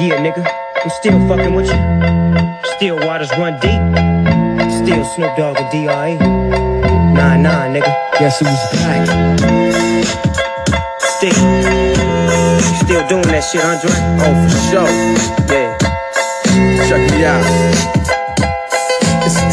Yeah, nigga, I'm still fucking with you. Still waters run deep. Still Snoop Dogg and D.R.E. Nah, nah, nigga. Guess who's back? Still. Still doing that shit, Andre? Oh, for sure. Yeah. Check me out.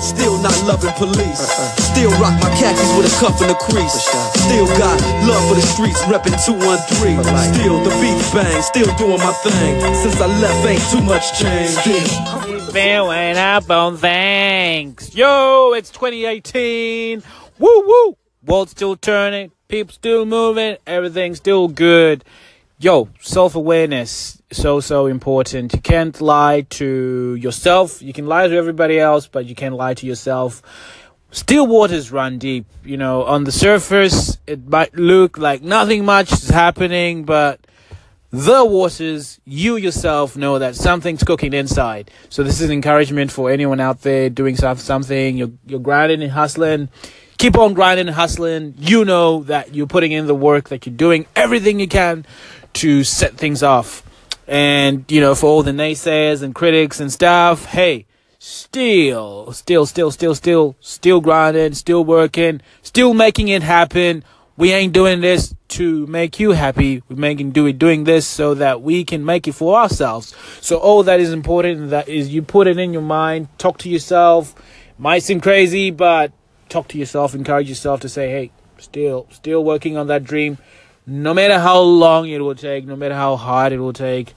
Still not loving police. Still rock my khakis with a cuff and a crease. Still got love for the streets, reppin' 213. Still the beat bang, still doing my thing. Since I left, ain't too much change. Still. Feeling up on things. Yo, it's 2018. Woo woo. World still turning. People still moving. Everything's still good. Yo, self awareness so so important. You can't lie to yourself. You can lie to everybody else, but you can't lie to yourself. Still waters run deep. You know, on the surface, it might look like nothing much is happening, but the waters, you yourself know that something's cooking inside. So this is encouragement for anyone out there doing some- something. You're you're grinding and hustling. Keep on grinding and hustling. You know that you're putting in the work, that you're doing everything you can to set things off. And you know, for all the naysayers and critics and stuff, hey, still, still, still, still, still, still grinding, still working, still making it happen. We ain't doing this to make you happy. We're making do it doing this so that we can make it for ourselves. So all that is important that is you put it in your mind, talk to yourself. Might seem crazy, but talk to yourself, encourage yourself to say, hey, still still working on that dream. No matter how long it will take, no matter how hard it will take,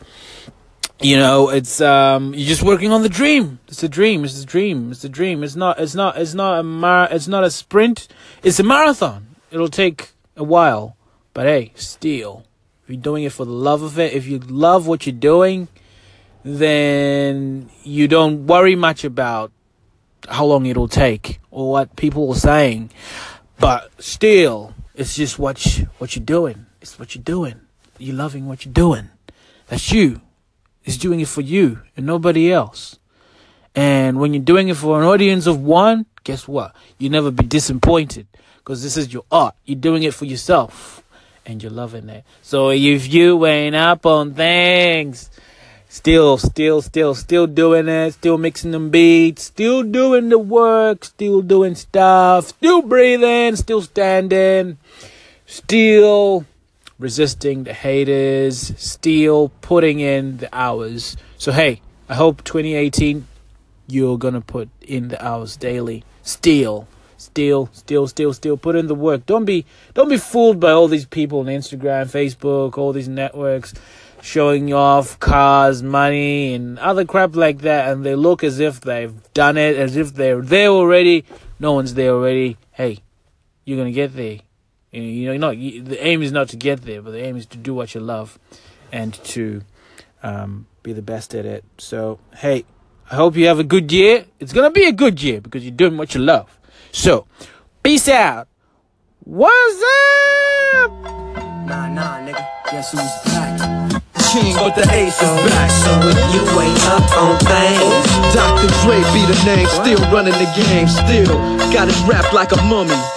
you know it's um you're just working on the dream. It's a dream. It's a dream. It's a dream. It's not it's not it's not a mar it's not a sprint. It's a marathon. It'll take a while. But hey still if you're doing it for the love of it if you love what you're doing then you don't worry much about how long it'll take or what people are saying but still it's just what you, what you're doing it's what you're doing you're loving what you're doing that's you is doing it for you and nobody else. And when you're doing it for an audience of one, guess what? You never be disappointed because this is your art. You're doing it for yourself and you're loving it. So if you ain't up on things, still, still, still, still doing it, still mixing them beats, still doing the work, still doing stuff, still breathing, still standing, still resisting the haters, still putting in the hours. So hey, I hope 2018 you're gonna put in the hours daily. Still, still, still, still, still put in the work. Don't be don't be fooled by all these people on Instagram, Facebook, all these networks showing off cars, money, and other crap like that, and they look as if they've done it, as if they're there already. No one's there already. Hey, you're gonna get there. You know, you know, not you, the aim is not to get there, but the aim is to do what you love, and to um, be the best at it. So, hey, I hope you have a good year. It's gonna be a good year because you're doing what you love. So, peace out. What's up? Nah, nah, nigga. Guess who's back? King, but the ace is back. So if you ain't up on things, Dr. Dre be the name, still running the game, still got it wrapped like a mummy.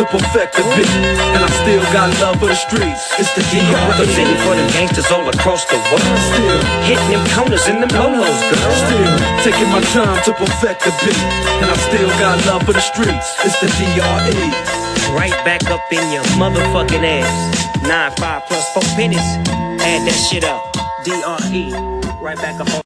to perfect the beat, and I still got love for the streets. It's the I'm representing D.R.E. for them gangsters all across the world. Still, Hitting them corners and them lolos, girl. still taking my time to perfect the beat, and I still got love for the streets. It's the D.R.E. Right back up in your motherfucking ass. Nine, five plus four pennies. Add that shit up. DRE. Right back up on.